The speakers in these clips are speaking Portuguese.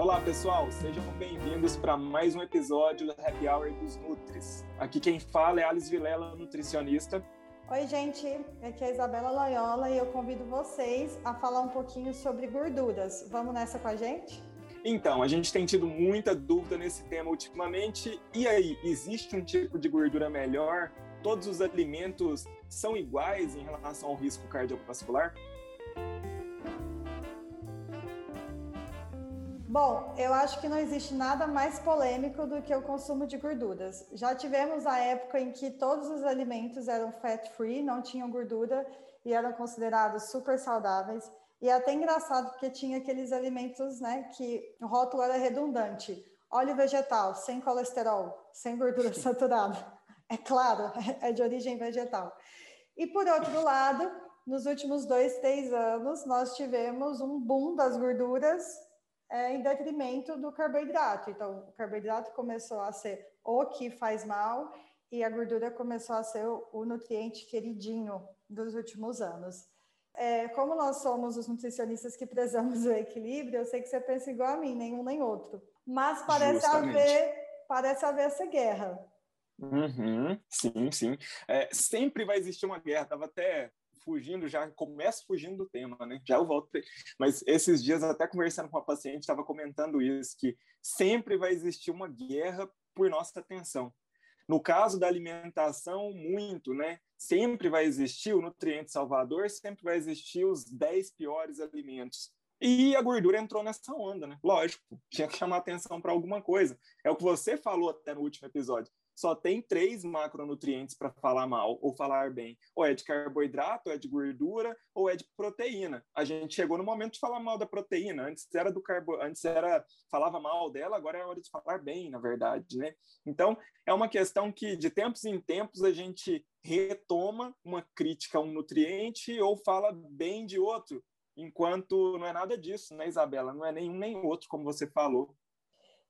Olá, pessoal, sejam bem-vindos para mais um episódio do Happy Hour dos Nutris. Aqui quem fala é Alice Vilela, nutricionista. Oi, gente, aqui é a Isabela Loyola e eu convido vocês a falar um pouquinho sobre gorduras. Vamos nessa com a gente? Então, a gente tem tido muita dúvida nesse tema ultimamente. E aí, existe um tipo de gordura melhor? Todos os alimentos são iguais em relação ao risco cardiovascular? Bom, eu acho que não existe nada mais polêmico do que o consumo de gorduras. Já tivemos a época em que todos os alimentos eram fat free, não tinham gordura e eram considerados super saudáveis. E é até engraçado porque tinha aqueles alimentos, né, que o rótulo era redundante. Óleo vegetal, sem colesterol, sem gordura saturada. É claro, é de origem vegetal. E por outro lado, nos últimos dois, três anos, nós tivemos um boom das gorduras é, em detrimento do carboidrato. Então, o carboidrato começou a ser o que faz mal e a gordura começou a ser o, o nutriente queridinho dos últimos anos. É, como nós somos os nutricionistas que prezamos o equilíbrio, eu sei que você pensa igual a mim, nenhum nem outro. Mas parece haver, parece haver essa guerra. Uhum, sim, sim. É, sempre vai existir uma guerra. Estava até fugindo, já começo fugindo do tema, né? Já eu volto. Mas esses dias, até conversando com uma paciente, estava comentando isso, que sempre vai existir uma guerra por nossa atenção. No caso da alimentação, muito, né? Sempre vai existir o nutriente salvador, sempre vai existir os 10 piores alimentos. E a gordura entrou nessa onda, né? Lógico, tinha que chamar atenção para alguma coisa. É o que você falou até no último episódio só tem três macronutrientes para falar mal ou falar bem. Ou é de carboidrato, ou é de gordura, ou é de proteína. A gente chegou no momento de falar mal da proteína. Antes era do carbo, antes era falava mal dela, agora é hora de falar bem, na verdade, né? Então, é uma questão que de tempos em tempos a gente retoma uma crítica a um nutriente ou fala bem de outro, enquanto não é nada disso, né, Isabela? Não é nenhum nem outro, como você falou.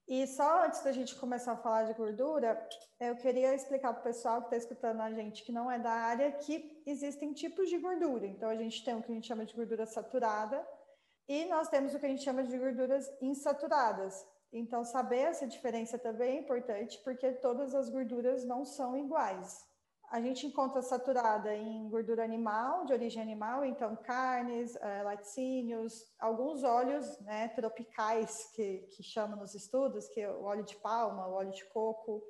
E só antes da gente começar a falar de gordura, eu queria explicar para o pessoal que está escutando a gente que não é da área que existem tipos de gordura. Então, a gente tem o que a gente chama de gordura saturada e nós temos o que a gente chama de gorduras insaturadas. Então, saber essa diferença também é importante, porque todas as gorduras não são iguais. A gente encontra saturada em gordura animal, de origem animal, então carnes, é, laticínios, alguns óleos né, tropicais que, que chamam nos estudos, que é o óleo de palma, o óleo de coco.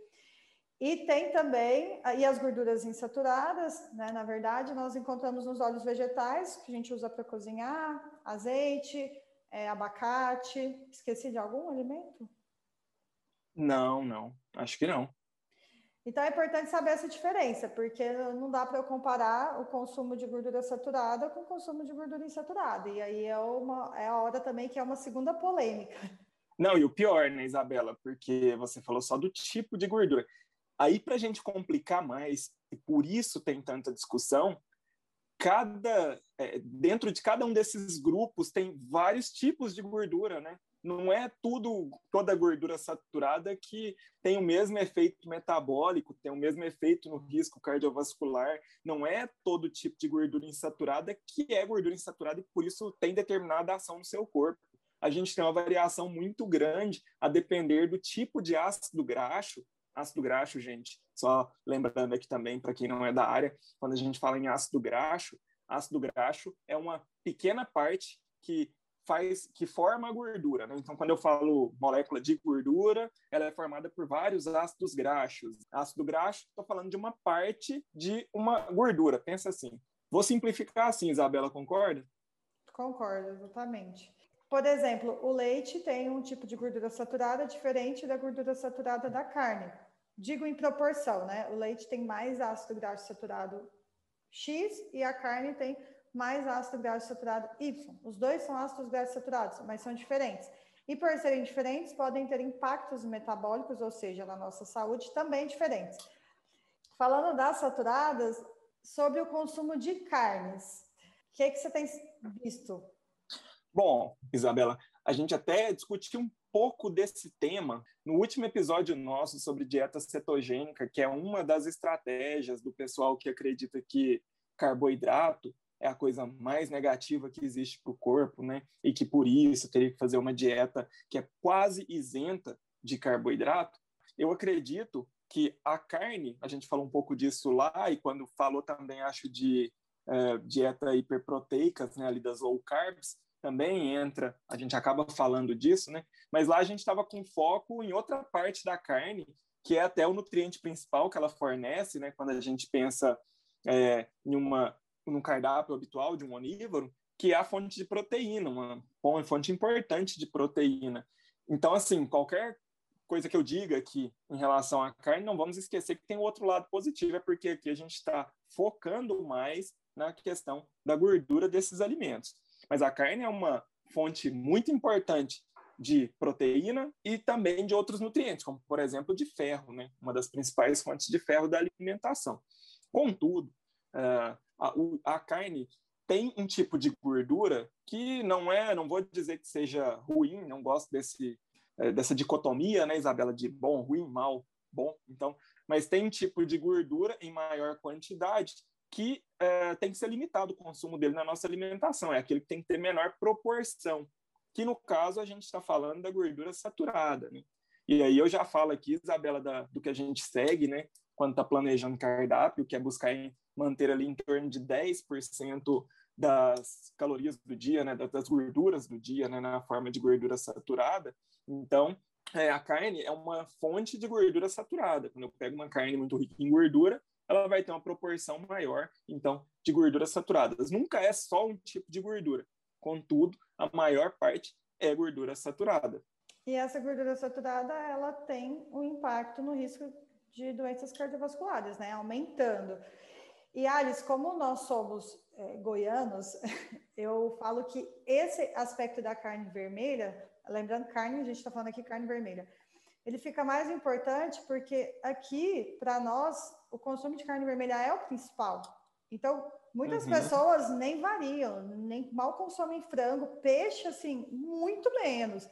E tem também, e as gorduras insaturadas, né, na verdade, nós encontramos nos óleos vegetais, que a gente usa para cozinhar, azeite, é, abacate. Esqueci de algum alimento? Não, não, acho que não. Então é importante saber essa diferença, porque não dá para eu comparar o consumo de gordura saturada com o consumo de gordura insaturada. E aí é, uma, é a hora também que é uma segunda polêmica. Não, e o pior, né, Isabela? Porque você falou só do tipo de gordura. Aí, para a gente complicar mais, e por isso tem tanta discussão, cada é, dentro de cada um desses grupos tem vários tipos de gordura, né? Não é tudo, toda gordura saturada que tem o mesmo efeito metabólico, tem o mesmo efeito no risco cardiovascular. Não é todo tipo de gordura insaturada que é gordura insaturada e por isso tem determinada ação no seu corpo. A gente tem uma variação muito grande a depender do tipo de ácido graxo. Ácido graxo, gente, só lembrando aqui também para quem não é da área, quando a gente fala em ácido graxo, ácido graxo é uma pequena parte que faz que forma a gordura. Né? Então, quando eu falo molécula de gordura, ela é formada por vários ácidos graxos. Ácido graxo, estou falando de uma parte de uma gordura. Pensa assim. Vou simplificar assim, Isabela, concorda? Concordo, exatamente. Por exemplo, o leite tem um tipo de gordura saturada diferente da gordura saturada da carne. Digo em proporção, né? O leite tem mais ácido graxo saturado X e a carne tem mais ácido graxo saturado Y. Os dois são ácidos graxos saturados, mas são diferentes. E por serem diferentes, podem ter impactos metabólicos, ou seja, na nossa saúde, também diferentes. Falando das saturadas, sobre o consumo de carnes, o que, é que você tem visto? Bom, Isabela, a gente até discutiu um pouco desse tema no último episódio nosso sobre dieta cetogênica, que é uma das estratégias do pessoal que acredita que carboidrato é a coisa mais negativa que existe para o corpo, né? E que por isso teria que fazer uma dieta que é quase isenta de carboidrato. Eu acredito que a carne, a gente falou um pouco disso lá, e quando falou também, acho, de é, dieta hiperproteicas, né, ali das low carbs, também entra, a gente acaba falando disso, né? Mas lá a gente estava com foco em outra parte da carne, que é até o nutriente principal que ela fornece, né? Quando a gente pensa é, em uma no cardápio habitual de um onívoro, que é a fonte de proteína, uma, uma fonte importante de proteína. Então, assim, qualquer coisa que eu diga aqui em relação à carne, não vamos esquecer que tem o outro lado positivo, é porque aqui a gente está focando mais na questão da gordura desses alimentos. Mas a carne é uma fonte muito importante de proteína e também de outros nutrientes, como, por exemplo, de ferro, né? uma das principais fontes de ferro da alimentação. Contudo, uh, a, a carne tem um tipo de gordura que não é, não vou dizer que seja ruim, não gosto desse é, dessa dicotomia, né, Isabela, de bom, ruim, mal, bom. Então, mas tem um tipo de gordura em maior quantidade que é, tem que ser limitado o consumo dele na nossa alimentação. É aquele que tem que ter menor proporção. Que no caso a gente está falando da gordura saturada, né? E aí eu já falo aqui, Isabela, da, do que a gente segue, né? Quando está planejando cardápio, que é buscar em, manter ali em torno de 10% das calorias do dia, né, das gorduras do dia, né, na forma de gordura saturada. Então, é, a carne é uma fonte de gordura saturada. Quando eu pego uma carne muito rica em gordura, ela vai ter uma proporção maior, então, de gorduras saturadas. Nunca é só um tipo de gordura. Contudo, a maior parte é gordura saturada. E essa gordura saturada, ela tem um impacto no risco de doenças cardiovasculares, né? Aumentando. E Alice, como nós somos é, goianos, eu falo que esse aspecto da carne vermelha, lembrando carne, a gente está falando aqui carne vermelha, ele fica mais importante porque aqui, para nós, o consumo de carne vermelha é o principal. Então, muitas uhum. pessoas nem variam, nem mal consomem frango, peixe, assim, muito menos.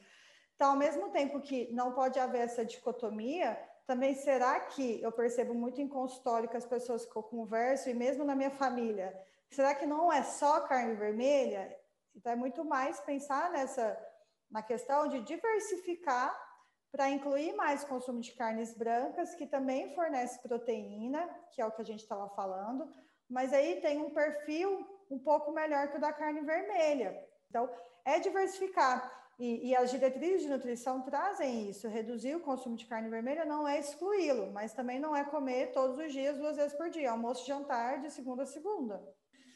Então, ao mesmo tempo que não pode haver essa dicotomia, também será que eu percebo muito em consultório que as pessoas que eu converso, e mesmo na minha família, será que não é só carne vermelha? Então é muito mais pensar nessa na questão de diversificar para incluir mais consumo de carnes brancas, que também fornece proteína, que é o que a gente estava falando, mas aí tem um perfil um pouco melhor que o da carne vermelha. Então, é diversificar. E, e, as diretrizes de nutrição trazem isso. Reduzir o consumo de carne vermelha não é excluí-lo, mas também não é comer todos os dias, duas vezes por dia, almoço e jantar, de segunda a segunda.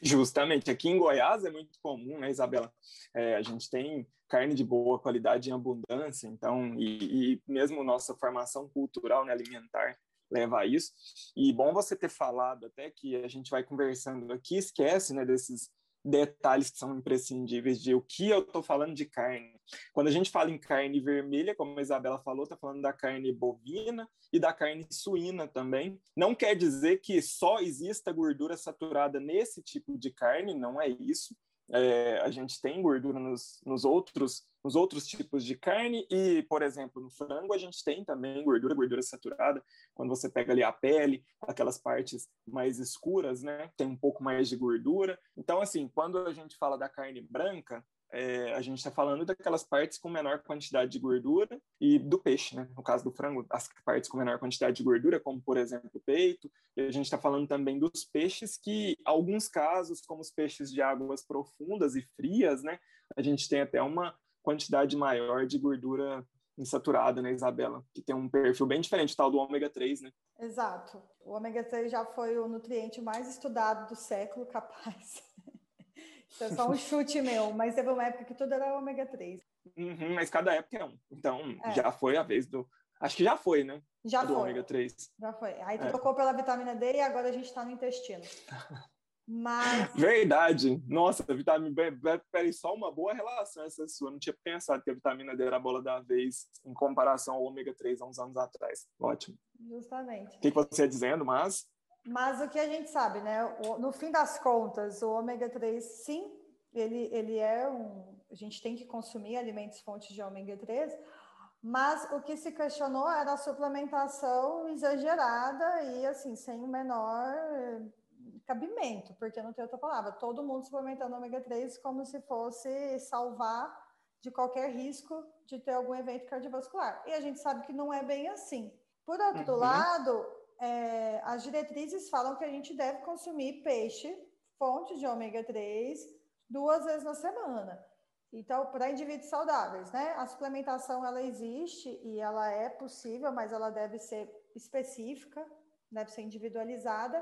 Justamente. Aqui em Goiás é muito comum, né, Isabela? É, a gente tem carne de boa qualidade em abundância, então, e, e mesmo nossa formação cultural né, alimentar leva a isso. E bom você ter falado até que a gente vai conversando aqui, esquece né, desses detalhes que são imprescindíveis de o que eu estou falando de carne. Quando a gente fala em carne vermelha, como a Isabela falou, está falando da carne bovina e da carne suína também. Não quer dizer que só exista gordura saturada nesse tipo de carne, não é isso. É, a gente tem gordura nos, nos, outros, nos outros tipos de carne e, por exemplo, no frango a gente tem também gordura, gordura saturada. Quando você pega ali a pele, aquelas partes mais escuras, né, tem um pouco mais de gordura. Então, assim, quando a gente fala da carne branca, é, a gente está falando daquelas partes com menor quantidade de gordura e do peixe, né? No caso do frango, as partes com menor quantidade de gordura, como por exemplo o peito. E a gente está falando também dos peixes que, alguns casos, como os peixes de águas profundas e frias, né? A gente tem até uma quantidade maior de gordura insaturada, né, Isabela? Que tem um perfil bem diferente, tal do ômega 3, né? Exato. O ômega 3 já foi o nutriente mais estudado do século, capaz. Isso é só um chute meu, mas teve uma época que tudo era ômega 3. Uhum, mas cada época é um. Então, é. já foi a vez do. Acho que já foi, né? Já do foi. ômega 3. Já foi. Aí é. trocou pela vitamina D e agora a gente está no intestino. Mas. Verdade. Nossa, a vitamina B. Peraí, só uma boa relação essa sua. Não tinha pensado que a vitamina D era a bola da vez em comparação ao ômega 3 há uns anos atrás. Ótimo. Justamente. O que, que você ia dizendo, mas. Mas o que a gente sabe, né? No fim das contas, o ômega 3, sim, ele, ele é um. A gente tem que consumir alimentos fontes de ômega 3, mas o que se questionou era a suplementação exagerada e, assim, sem o menor cabimento, porque não tem outra palavra. Todo mundo suplementando ômega 3 como se fosse salvar de qualquer risco de ter algum evento cardiovascular. E a gente sabe que não é bem assim. Por outro uhum. lado, é, as diretrizes falam que a gente deve consumir peixe, fonte de ômega 3, duas vezes na semana. Então, para indivíduos saudáveis, né? A suplementação ela existe e ela é possível, mas ela deve ser específica, deve ser individualizada.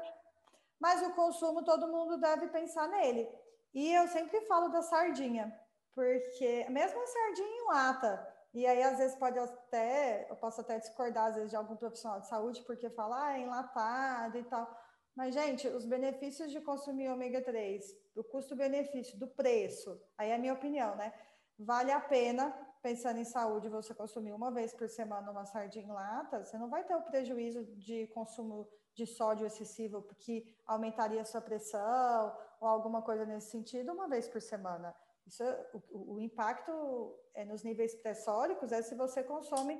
Mas o consumo todo mundo deve pensar nele. E eu sempre falo da sardinha, porque mesmo a sardinha em lata, e aí às vezes pode até, eu posso até discordar às vezes de algum profissional de saúde, porque fala, ah, é enlatado e tal. Mas, gente, os benefícios de consumir ômega 3, do custo-benefício, do preço, aí é a minha opinião, né? Vale a pena, pensando em saúde, você consumir uma vez por semana uma sardinha em lata, você não vai ter o prejuízo de consumo de sódio excessivo, porque aumentaria a sua pressão ou alguma coisa nesse sentido uma vez por semana. Isso, o, o impacto é nos níveis pressóricos é se você consome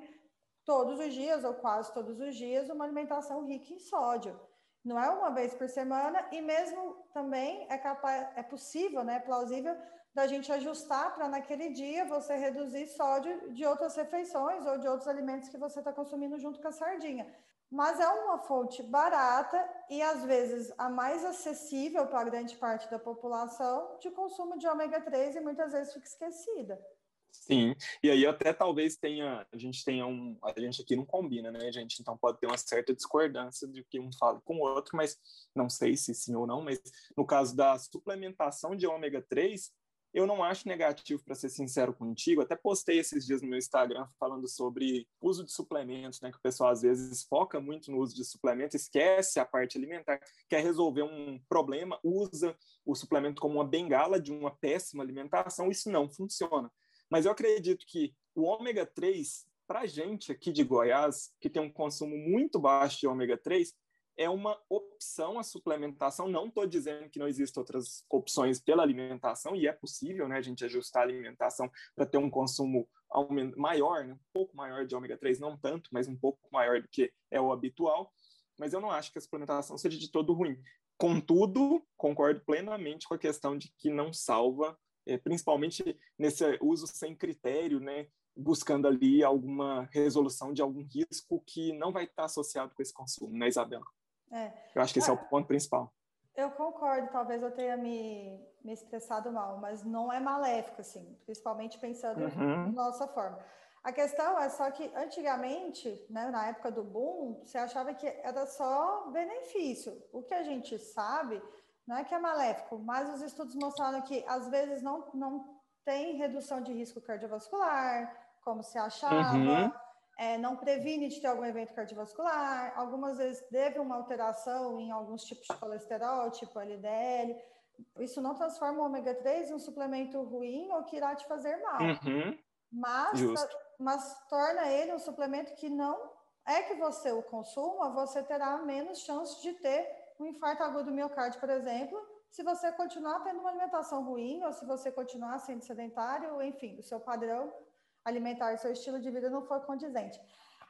todos os dias ou quase todos os dias uma alimentação rica em sódio. Não é uma vez por semana e mesmo também é capaz, é possível, né, plausível da gente ajustar para naquele dia você reduzir sódio de outras refeições ou de outros alimentos que você está consumindo junto com a sardinha. Mas é uma fonte barata e às vezes a mais acessível para grande parte da população de consumo de ômega 3 e muitas vezes fica esquecida. Sim, e aí até talvez tenha, a gente tenha um, a gente aqui não combina, né, gente? Então pode ter uma certa discordância de que um fala com o outro, mas não sei se sim ou não, mas no caso da suplementação de ômega 3, eu não acho negativo, para ser sincero contigo. Até postei esses dias no meu Instagram falando sobre uso de suplementos, né? Que o pessoal às vezes foca muito no uso de suplementos, esquece a parte alimentar, quer resolver um problema, usa o suplemento como uma bengala de uma péssima alimentação. Isso não funciona. Mas eu acredito que o ômega 3, para gente aqui de Goiás, que tem um consumo muito baixo de ômega 3, é uma opção a suplementação. Não estou dizendo que não existem outras opções pela alimentação, e é possível né, a gente ajustar a alimentação para ter um consumo maior, né, um pouco maior de ômega 3, não tanto, mas um pouco maior do que é o habitual. Mas eu não acho que a suplementação seja de todo ruim. Contudo, concordo plenamente com a questão de que não salva é, principalmente nesse uso sem critério, né, buscando ali alguma resolução de algum risco que não vai estar associado com esse consumo, né, Isabela? É. Eu acho que esse é o ah, ponto principal. Eu concordo, talvez eu tenha me, me expressado mal, mas não é maléfico, assim, principalmente pensando uhum. na nossa forma. A questão é só que antigamente, né, na época do boom, você achava que era só benefício. O que a gente sabe não é que é maléfico, mas os estudos mostraram que às vezes não, não tem redução de risco cardiovascular, como se achava, uhum. É, não previne de ter algum evento cardiovascular, algumas vezes teve uma alteração em alguns tipos de colesterol, tipo LDL. Isso não transforma o ômega 3 em um suplemento ruim ou que irá te fazer mal. Uhum. Mas, mas torna ele um suplemento que não é que você o consuma, você terá menos chance de ter um infarto agudo do miocárdio, por exemplo, se você continuar tendo uma alimentação ruim ou se você continuar sendo sedentário, enfim, o seu padrão alimentar, o seu estilo de vida não for condizente.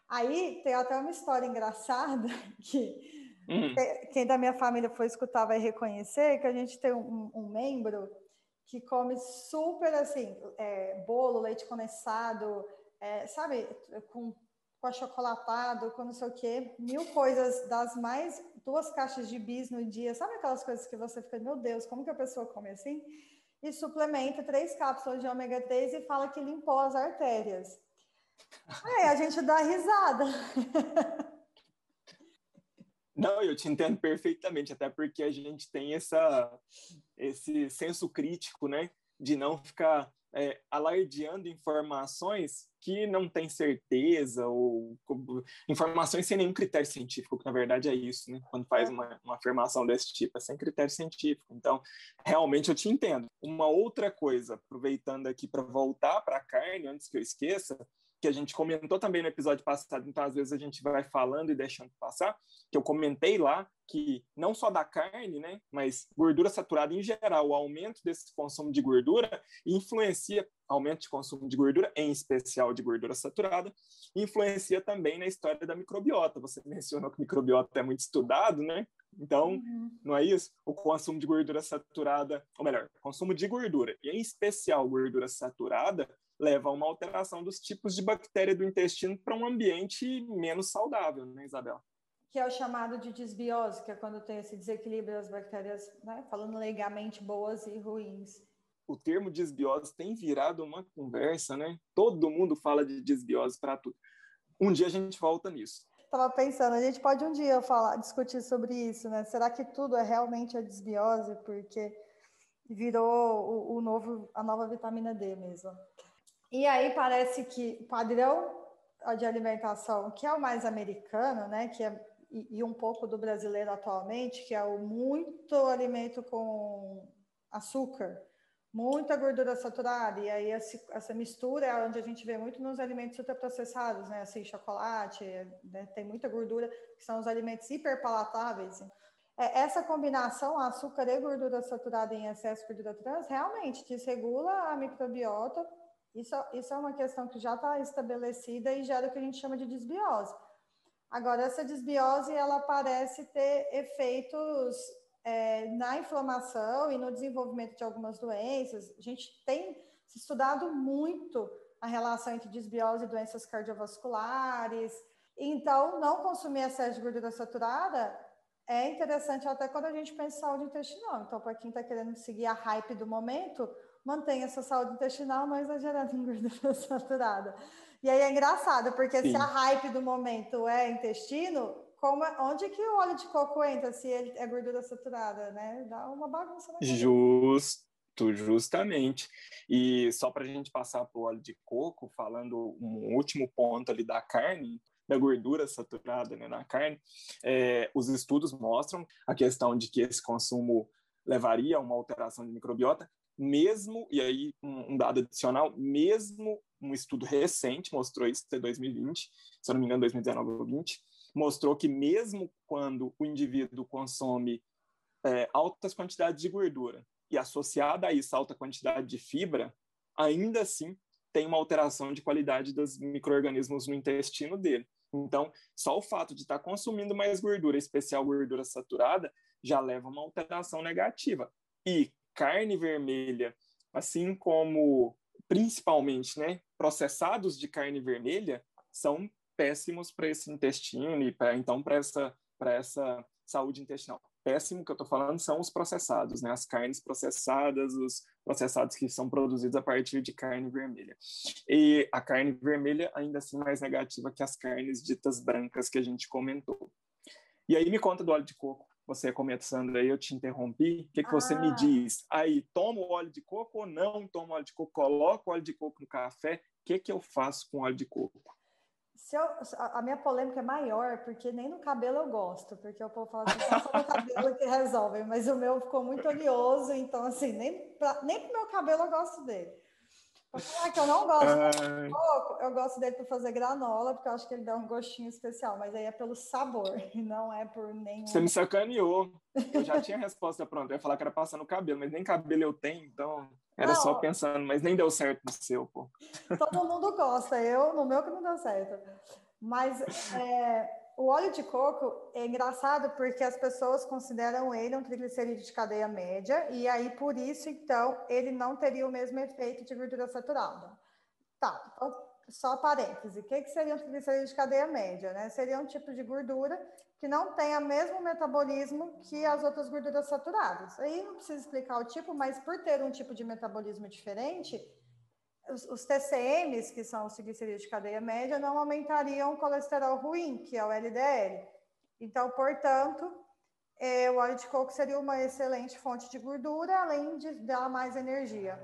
Aí tem até uma história engraçada que uhum. quem da minha família for escutar vai reconhecer que a gente tem um, um membro que come super assim, é, bolo, leite condensado, é, sabe, com com achocolatado, com não sei o quê, mil coisas das mais duas caixas de bis no dia, sabe aquelas coisas que você fica, meu Deus, como que a pessoa come assim? E suplementa três cápsulas de ômega 3 e fala que limpou as artérias. Aí a gente dá risada. Não, eu te entendo perfeitamente, até porque a gente tem essa, esse senso crítico, né? De não ficar é, alardeando informações que não tem certeza ou informações sem nenhum critério científico, que na verdade é isso, né? Quando faz é. uma, uma afirmação desse tipo, é sem critério científico. Então, realmente eu te entendo. Uma outra coisa, aproveitando aqui para voltar para a carne, antes que eu esqueça, que a gente comentou também no episódio passado, então às vezes a gente vai falando e deixando passar, que eu comentei lá que não só da carne, né, mas gordura saturada em geral, o aumento desse consumo de gordura influencia aumento de consumo de gordura, em especial de gordura saturada, influencia também na história da microbiota. Você mencionou que microbiota é muito estudado, né? Então, uhum. não é isso? O consumo de gordura saturada, ou melhor, consumo de gordura, e em especial gordura saturada, leva a uma alteração dos tipos de bactéria do intestino para um ambiente menos saudável, né, Isabel? Que é o chamado de desbiose, que é quando tem esse desequilíbrio das bactérias, né, falando legalmente boas e ruins. O termo desbiose tem virado uma conversa, né? Todo mundo fala de desbiose para tudo. Um dia a gente volta nisso. Estava pensando, a gente pode um dia falar, discutir sobre isso, né? Será que tudo é realmente a desbiose? Porque virou o, o novo, a nova vitamina D mesmo. E aí parece que o padrão de alimentação, que é o mais americano, né, que é, e, e, um pouco do brasileiro atualmente, que é o muito alimento com açúcar, muita gordura saturada, e aí essa, essa mistura é onde a gente vê muito nos alimentos ultraprocessados, né, assim, chocolate, né, tem muita gordura, que são os alimentos hiperpalatáveis. É, essa combinação, açúcar e gordura saturada em excesso gordura trans, realmente desregula a microbiota, isso, isso é uma questão que já está estabelecida e gera o que a gente chama de desbiose. Agora, essa desbiose, ela parece ter efeitos é, na inflamação e no desenvolvimento de algumas doenças. A gente tem estudado muito a relação entre desbiose e doenças cardiovasculares. Então, não consumir excesso de gordura saturada é interessante até quando a gente pensa em saúde intestinal. Então, para quem está querendo seguir a hype do momento, mantenha sua saúde intestinal não exagerando em gordura saturada. E aí é engraçado, porque Sim. se a hype do momento é intestino, como, é, onde que o óleo de coco entra se ele é gordura saturada, né? Dá uma bagunça. Na Justo, justamente. E só para a gente passar para o óleo de coco, falando um último ponto ali da carne, da gordura saturada né, na carne, é, os estudos mostram a questão de que esse consumo levaria a uma alteração de microbiota, mesmo, e aí um, um, dado adicional, mesmo um estudo recente mostrou isso, de 2020, se eu não me engano, 2019 ou 20, mostrou que mesmo quando o indivíduo consome é, altas quantidades de gordura e associada a isso alta quantidade de fibra, ainda assim tem uma alteração de qualidade dos micro-organismos no intestino dele. Então, só o fato de estar consumindo mais gordura, especial gordura saturada, já leva a uma alteração negativa. E carne vermelha, assim como principalmente, né, processados de carne vermelha, são péssimos para esse intestino e pra, então para essa para essa saúde intestinal. Péssimo que eu estou falando são os processados, né? As carnes processadas, os processados que são produzidos a partir de carne vermelha. E a carne vermelha ainda assim mais negativa que as carnes ditas brancas que a gente comentou. E aí me conta do óleo de coco você começando aí, eu te interrompi. O que, que ah. você me ah. diz? Aí, tomo óleo de coco ou não tomo óleo de coco? Coloco óleo de coco no café? O que, que eu faço com óleo de coco? Se eu, a minha polêmica é maior, porque nem no cabelo eu gosto, porque o povo fala assim, só no cabelo que resolve, mas o meu ficou muito oleoso, então assim, nem, pra, nem pro meu cabelo eu gosto dele. Falar que eu não gosto dele pouco, eu gosto dele para fazer granola, porque eu acho que ele dá um gostinho especial, mas aí é pelo sabor, e não é por nenhum. Você me sacaneou. Eu já tinha a resposta pronta. Eu ia falar que era passar no cabelo, mas nem cabelo eu tenho, então era não, só pensando, mas nem deu certo no seu, pô. Todo mundo gosta, eu no meu que não deu certo. Mas é, o óleo de coco é engraçado porque as pessoas consideram ele um triglicerídeo de cadeia média, e aí por isso, então, ele não teria o mesmo efeito de gordura saturada. Tá, então, só parêntese, o que, que seria um triglicerídeo de cadeia média? Né? Seria um tipo de gordura que não tem o mesmo metabolismo que as outras gorduras saturadas. Aí não precisa explicar o tipo, mas por ter um tipo de metabolismo diferente, os, os TCMs, que são os triglicerídeos de cadeia média, não aumentariam o colesterol ruim, que é o LDL. Então, portanto, é, o óleo de coco seria uma excelente fonte de gordura, além de dar mais energia.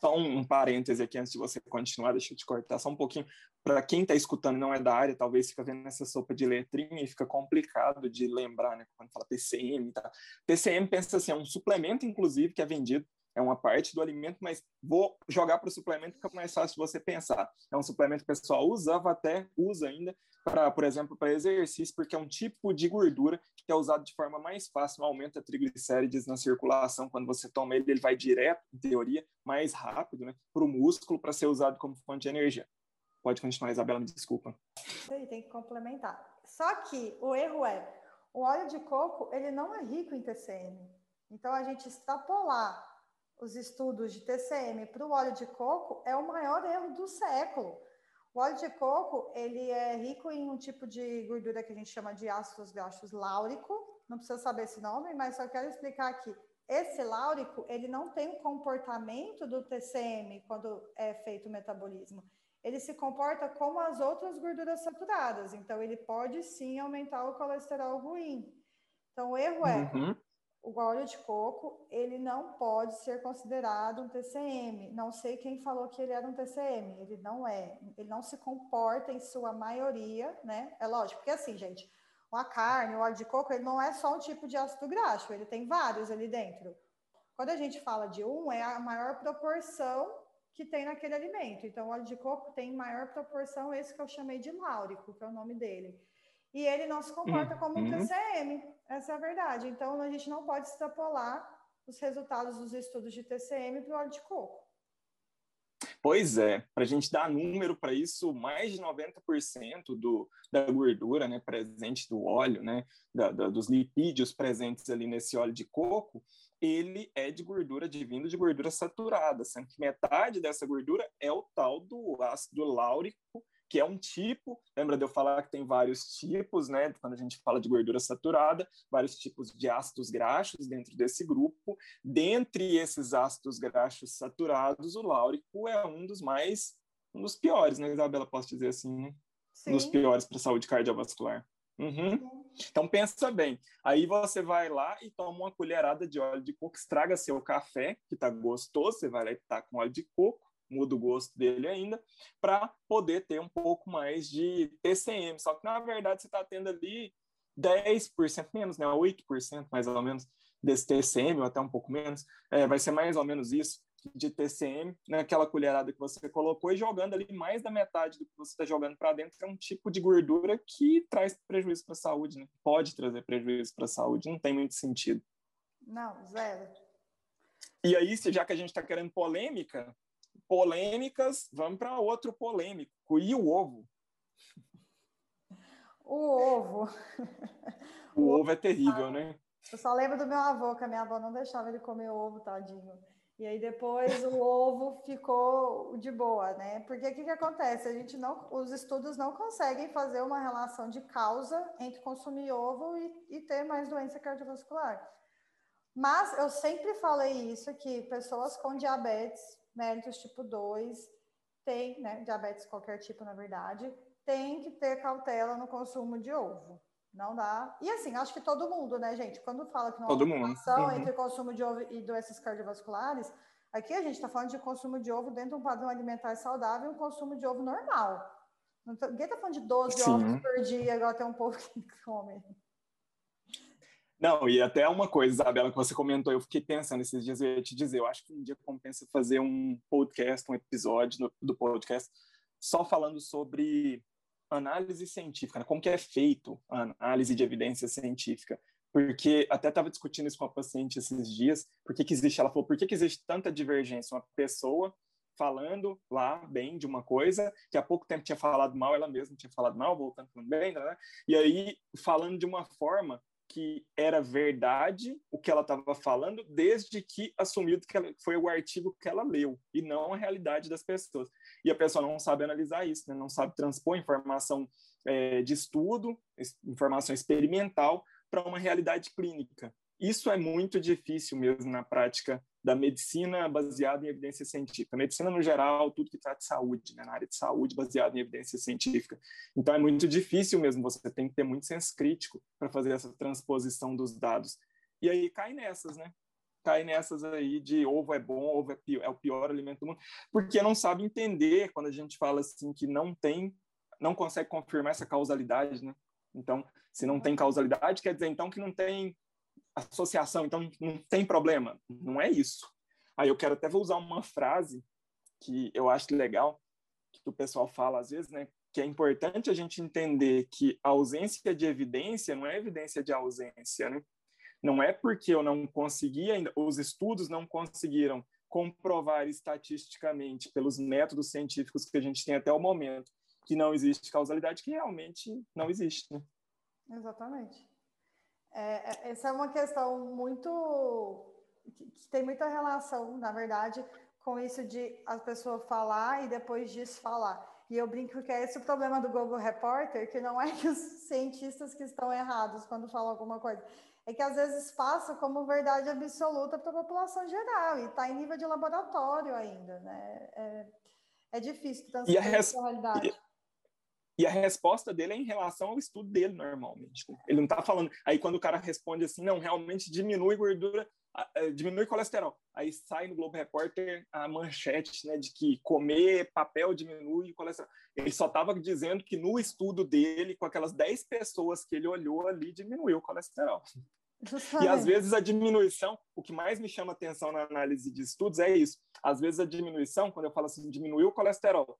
Só um, um parêntese aqui antes de você continuar, deixa eu te cortar só um pouquinho. Para quem está escutando e não é da área, talvez fica vendo essa sopa de letrinha e fica complicado de lembrar, né? Quando fala TCM e tá. TCM pensa assim, é um suplemento, inclusive, que é vendido é uma parte do alimento, mas vou jogar para o suplemento que fica mais fácil você pensar. É um suplemento que o pessoal usava até, usa ainda, para, por exemplo, para exercício, porque é um tipo de gordura que é usado de forma mais fácil, aumenta triglicérides na circulação. Quando você toma ele, ele vai direto, em teoria, mais rápido, né, para o músculo, para ser usado como fonte de energia. Pode continuar, Isabela, me desculpa. Isso aí, tem que complementar. Só que o erro é o óleo de coco, ele não é rico em TCM. Então, a gente extrapolar os estudos de TCM para o óleo de coco é o maior erro do século. O óleo de coco, ele é rico em um tipo de gordura que a gente chama de ácidos graxos láurico. Não precisa saber esse nome, mas só quero explicar aqui. Esse láurico, ele não tem o comportamento do TCM quando é feito o metabolismo. Ele se comporta como as outras gorduras saturadas. Então, ele pode sim aumentar o colesterol ruim. Então, o erro é uhum o óleo de coco, ele não pode ser considerado um TCM. Não sei quem falou que ele era um TCM, ele não é. Ele não se comporta em sua maioria, né? É lógico, porque assim, gente, a carne, o óleo de coco, ele não é só um tipo de ácido graxo, ele tem vários ali dentro. Quando a gente fala de um, é a maior proporção que tem naquele alimento. Então, o óleo de coco tem maior proporção, esse que eu chamei de láurico, que é o nome dele e ele não se comporta uhum. como um TCM. Essa é a verdade. Então, a gente não pode extrapolar os resultados dos estudos de TCM para o óleo de coco. Pois é, para a gente dar número para isso, mais de 90% do, da gordura né, presente do óleo, né, da, da, dos lipídios presentes ali nesse óleo de coco, ele é de gordura de vindo de gordura saturada, sendo que metade dessa gordura é o tal do ácido láurico, que é um tipo, lembra de eu falar que tem vários tipos, né? Quando a gente fala de gordura saturada, vários tipos de ácidos graxos dentro desse grupo. Dentre esses ácidos graxos saturados, o láurico é um dos mais, um dos piores, né, Isabela? Posso dizer assim, né? Um dos piores para a saúde cardiovascular. Uhum. Então pensa bem. Aí você vai lá e toma uma colherada de óleo de coco, estraga seu café, que tá gostoso, você vai lá e tá com óleo de coco, muda o gosto dele ainda, para poder ter um pouco mais de TCM. Só que, na verdade, você está tendo ali 10% menos, né? 8% mais ou menos desse TCM, ou até um pouco menos. É, vai ser mais ou menos isso de TCM, naquela né? colherada que você colocou e jogando ali mais da metade do que você está jogando para dentro, que é um tipo de gordura que traz prejuízo para a saúde, né? Pode trazer prejuízo para a saúde, não tem muito sentido. Não, zero. E aí, já que a gente está querendo polêmica, polêmicas, vamos para outro polêmico. E o ovo? O ovo. O, o ovo é terrível, né? Eu só lembro do meu avô, que a minha avó não deixava ele comer ovo, tadinho. E aí depois o ovo ficou de boa, né? Porque o que, que acontece? A gente não, os estudos não conseguem fazer uma relação de causa entre consumir ovo e, e ter mais doença cardiovascular. Mas eu sempre falei isso que pessoas com diabetes méritos tipo 2, tem, né, diabetes qualquer tipo, na verdade, tem que ter cautela no consumo de ovo. Não dá. E assim, acho que todo mundo, né, gente? Quando fala que não todo há relação uhum. entre consumo de ovo e doenças cardiovasculares, aqui a gente está falando de consumo de ovo dentro de um padrão alimentar saudável e um consumo de ovo normal. ninguém está falando de 12 Sim. ovos por dia, igual tem um povo que come. Não, e até uma coisa, Isabela, que você comentou, eu fiquei pensando esses dias, eu ia te dizer, eu acho que um dia compensa fazer um podcast, um episódio do podcast, só falando sobre análise científica, né? como que é feito a análise de evidência científica. Porque até estava discutindo isso com a paciente esses dias, por que, que existe, ela falou, por que, que existe tanta divergência? Uma pessoa falando lá bem de uma coisa, que há pouco tempo tinha falado mal, ela mesma tinha falado mal, voltando bem, né? e aí falando de uma forma que era verdade o que ela estava falando, desde que assumiu que ela, foi o artigo que ela leu e não a realidade das pessoas. E a pessoa não sabe analisar isso, né? não sabe transpor informação é, de estudo, informação experimental para uma realidade clínica. Isso é muito difícil mesmo na prática da medicina baseada em evidência científica. medicina, no geral, tudo que trata de saúde, né? na área de saúde baseada em evidência científica. Então, é muito difícil mesmo, você tem que ter muito senso crítico para fazer essa transposição dos dados. E aí cai nessas, né? Cai nessas aí de ovo é bom, ovo é, pior, é o pior alimento do mundo, porque não sabe entender quando a gente fala assim que não tem, não consegue confirmar essa causalidade, né? Então, se não tem causalidade, quer dizer então que não tem associação, então não tem problema. Não é isso. Aí eu quero até usar uma frase que eu acho legal, que o pessoal fala às vezes, né? Que é importante a gente entender que a ausência de evidência não é evidência de ausência, né? Não é porque eu não consegui ainda, os estudos não conseguiram comprovar estatisticamente pelos métodos científicos que a gente tem até o momento que não existe causalidade, que realmente não existe. Né? Exatamente. É, é essa é uma questão muito que tem muita relação, na verdade, com isso de a pessoa falar e depois desfalar. E eu brinco que é esse o problema do Google Reporter, que não é que os cientistas que estão errados quando falam alguma coisa, é que às vezes passa como verdade absoluta para a população geral e está em nível de laboratório ainda, né? É, é difícil transferir a realidade. E, a resposta dele é em relação ao estudo dele, normalmente. Ele não está falando. Aí, quando o cara responde assim, não, realmente diminui gordura, diminui colesterol. Aí sai no Globo Repórter a manchete né, de que comer papel diminui colesterol. Ele só estava dizendo que no estudo dele, com aquelas 10 pessoas que ele olhou ali, diminuiu o colesterol. E às vezes a diminuição, o que mais me chama atenção na análise de estudos é isso. Às vezes a diminuição, quando eu falo assim, diminuiu o colesterol,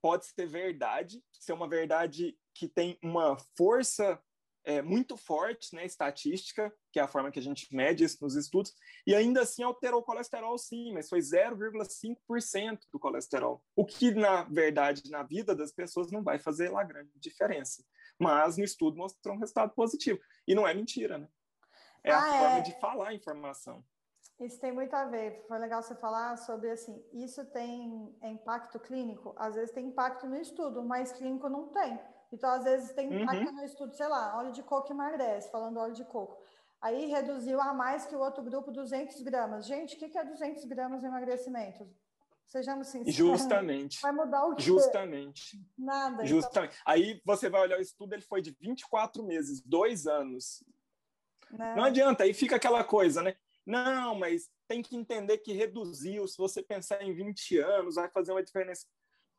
pode ser verdade, ser uma verdade que tem uma força é, muito forte, né, estatística, que é a forma que a gente mede isso nos estudos, e ainda assim alterou o colesterol sim, mas foi 0,5% do colesterol, o que, na verdade, na vida das pessoas não vai fazer lá grande diferença. Mas no estudo mostrou um resultado positivo. E não é mentira, né? É ah, a é... forma de falar a informação. Isso tem muito a ver. Foi legal você falar sobre assim, isso tem impacto clínico? Às vezes tem impacto no estudo, mas clínico não tem. Então, às vezes, tem impacto uhum. no estudo, sei lá, óleo de coco emagrece, falando óleo de coco. Aí reduziu a mais que o outro grupo 200 gramas. Gente, o que é 200 gramas de emagrecimento? Sejamos sinceros. Justamente. Vai mudar o quê? Justamente. Nada. Justamente. Então... Aí você vai olhar o estudo, ele foi de 24 meses, dois anos. Não. Né? Não adianta, aí fica aquela coisa, né? Não, mas tem que entender que reduziu. Se você pensar em 20 anos, vai fazer uma diferença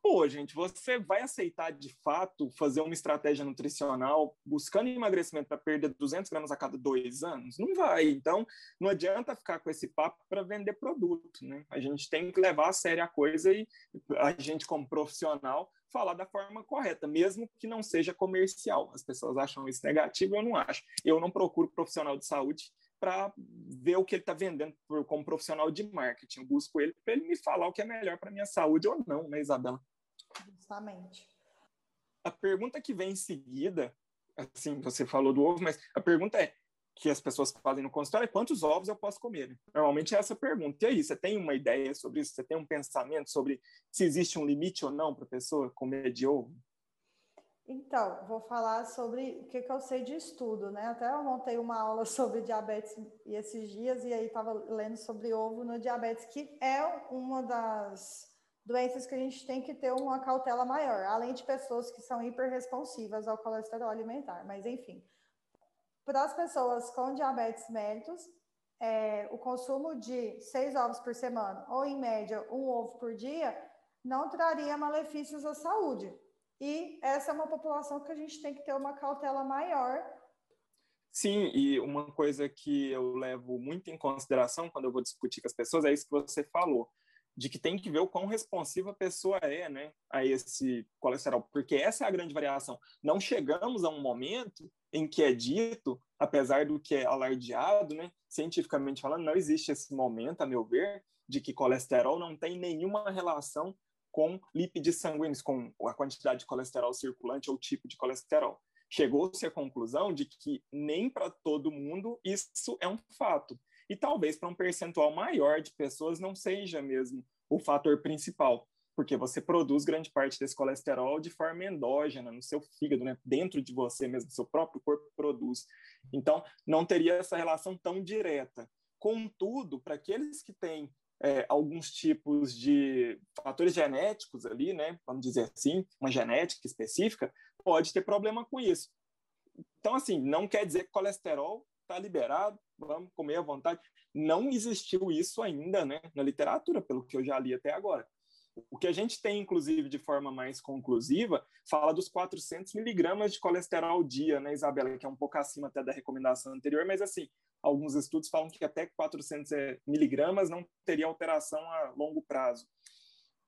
pô, gente, você vai aceitar de fato fazer uma estratégia nutricional buscando emagrecimento para perder 200 gramas a cada dois anos? Não vai. Então, não adianta ficar com esse papo para vender produto, né? A gente tem que levar a sério a coisa e a gente, como profissional, falar da forma correta, mesmo que não seja comercial. As pessoas acham isso negativo, eu não acho. Eu não procuro profissional de saúde para ver o que ele está vendendo como profissional de marketing. Eu busco ele para ele me falar o que é melhor para minha saúde ou não, né, Isabela? Justamente. A pergunta que vem em seguida, assim, você falou do ovo, mas a pergunta é que as pessoas fazem no consultório é quantos ovos eu posso comer? Normalmente é essa pergunta. E aí, você tem uma ideia sobre isso? Você tem um pensamento sobre se existe um limite ou não para a pessoa comer de ovo? Então, vou falar sobre o que, que, eu sei de estudo, né? Até eu montei uma aula sobre diabetes esses dias e aí estava lendo sobre ovo no diabetes, que é uma das doenças que a gente tem que ter uma cautela maior, além de pessoas que são hiperresponsivas ao colesterol alimentar. Mas, enfim, para as pessoas com diabetes mellitus, é, o consumo de seis ovos por semana, ou em média um ovo por dia, não traria malefícios à saúde. E essa é uma população que a gente tem que ter uma cautela maior. Sim, e uma coisa que eu levo muito em consideração quando eu vou discutir com as pessoas é isso que você falou, de que tem que ver o quão responsiva a pessoa é, né, a esse colesterol, porque essa é a grande variação. Não chegamos a um momento em que é dito, apesar do que é alardeado, né, cientificamente falando, não existe esse momento, a meu ver, de que colesterol não tem nenhuma relação com lípides sanguíneos, com a quantidade de colesterol circulante ou tipo de colesterol. Chegou-se à conclusão de que nem para todo mundo isso é um fato. E talvez para um percentual maior de pessoas não seja mesmo o fator principal, porque você produz grande parte desse colesterol de forma endógena, no seu fígado, né? dentro de você mesmo, seu próprio corpo produz. Então, não teria essa relação tão direta. Contudo, para aqueles que têm é, alguns tipos de fatores genéticos ali, né, vamos dizer assim, uma genética específica, pode ter problema com isso. Então, assim, não quer dizer que colesterol está liberado, vamos comer à vontade. Não existiu isso ainda, né, na literatura, pelo que eu já li até agora. O que a gente tem, inclusive, de forma mais conclusiva, fala dos 400 miligramas de colesterol dia, né, Isabela, que é um pouco acima até da recomendação anterior, mas assim, alguns estudos falam que até 400 é, miligramas não teria alteração a longo prazo.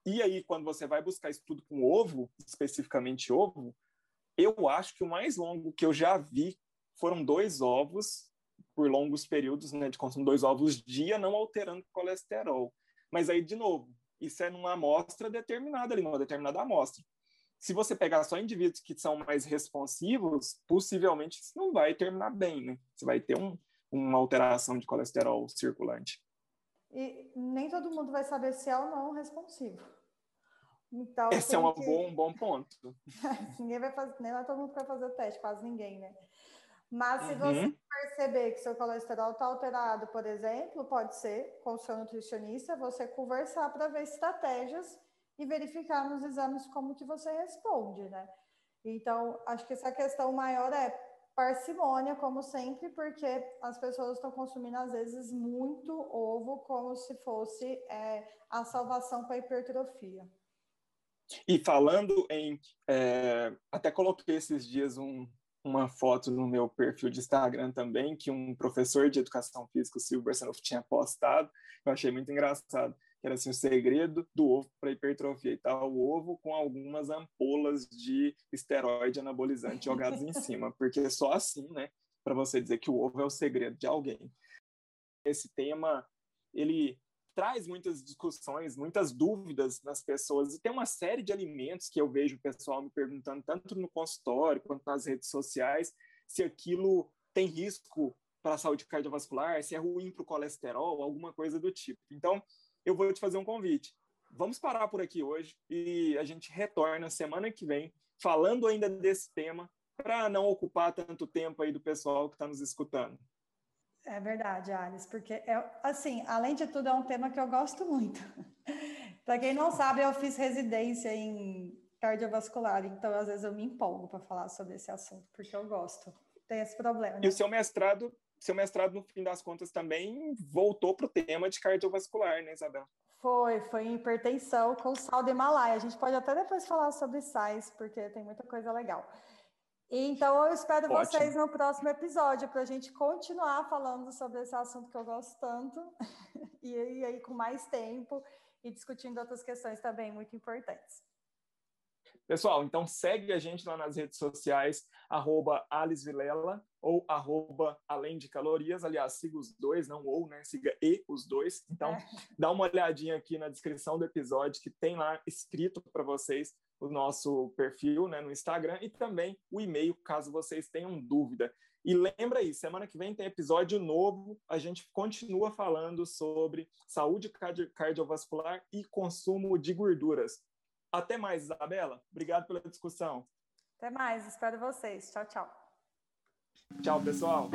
E aí, quando você vai buscar estudo com ovo, especificamente ovo, eu acho que o mais longo que eu já vi foram dois ovos por longos períodos né, de consumo, dois ovos dia, não alterando colesterol. Mas aí, de novo, isso é numa amostra determinada ali, numa determinada amostra. se você pegar só indivíduos que são mais responsivos, possivelmente isso não vai terminar bem, né? Você vai ter um, uma alteração de colesterol circulante. E nem todo mundo vai saber se é ou não responsivo. Então, Esse é um que... bom, bom ponto. ninguém vai fazer, nem é todo mundo vai fazer o teste, quase ninguém, né? Mas se uhum. você perceber que seu colesterol está alterado, por exemplo, pode ser com o seu nutricionista, você conversar para ver estratégias e verificar nos exames como que você responde, né? Então, acho que essa questão maior é parcimônia, como sempre, porque as pessoas estão consumindo, às vezes, muito ovo, como se fosse é, a salvação para a hipertrofia. E falando em. É, até coloquei esses dias um, uma foto no meu perfil de Instagram também, que um professor de educação física, o Silvio Bersanoff, tinha postado. Eu achei muito engraçado. Que era assim, o segredo do ovo para hipertrofia. E tal, o ovo com algumas ampolas de esteroide anabolizante jogadas em cima, porque só assim, né, para você dizer que o ovo é o segredo de alguém. Esse tema, ele traz muitas discussões, muitas dúvidas nas pessoas. E tem uma série de alimentos que eu vejo o pessoal me perguntando, tanto no consultório quanto nas redes sociais, se aquilo tem risco para a saúde cardiovascular, se é ruim para o colesterol, alguma coisa do tipo. Então, eu vou te fazer um convite. Vamos parar por aqui hoje e a gente retorna semana que vem falando ainda desse tema para não ocupar tanto tempo aí do pessoal que está nos escutando. É verdade, Alice, porque é assim, além de tudo, é um tema que eu gosto muito. para quem não sabe, eu fiz residência em cardiovascular, então às vezes eu me empolgo para falar sobre esse assunto, porque eu gosto. Tem esse problema. Né? E o seu mestrado, seu mestrado, no fim das contas, também voltou para o tema de cardiovascular, né, Isabel? Foi, foi em hipertensão com sal de Himalaia. A gente pode até depois falar sobre sais, porque tem muita coisa legal. Então, eu espero Ótimo. vocês no próximo episódio para a gente continuar falando sobre esse assunto que eu gosto tanto, e, e aí com mais tempo e discutindo outras questões também muito importantes. Pessoal, então segue a gente lá nas redes sociais, arroba Alice Vilela ou arroba Além de Calorias. Aliás, siga os dois, não ou, né? Siga e os dois. Então, é. dá uma olhadinha aqui na descrição do episódio que tem lá escrito para vocês o nosso perfil né, no Instagram e também o e-mail, caso vocês tenham dúvida. E lembra aí, semana que vem tem episódio novo, a gente continua falando sobre saúde cardi cardiovascular e consumo de gorduras. Até mais, Isabela. Obrigado pela discussão. Até mais, espero vocês. Tchau, tchau. Tchau, pessoal.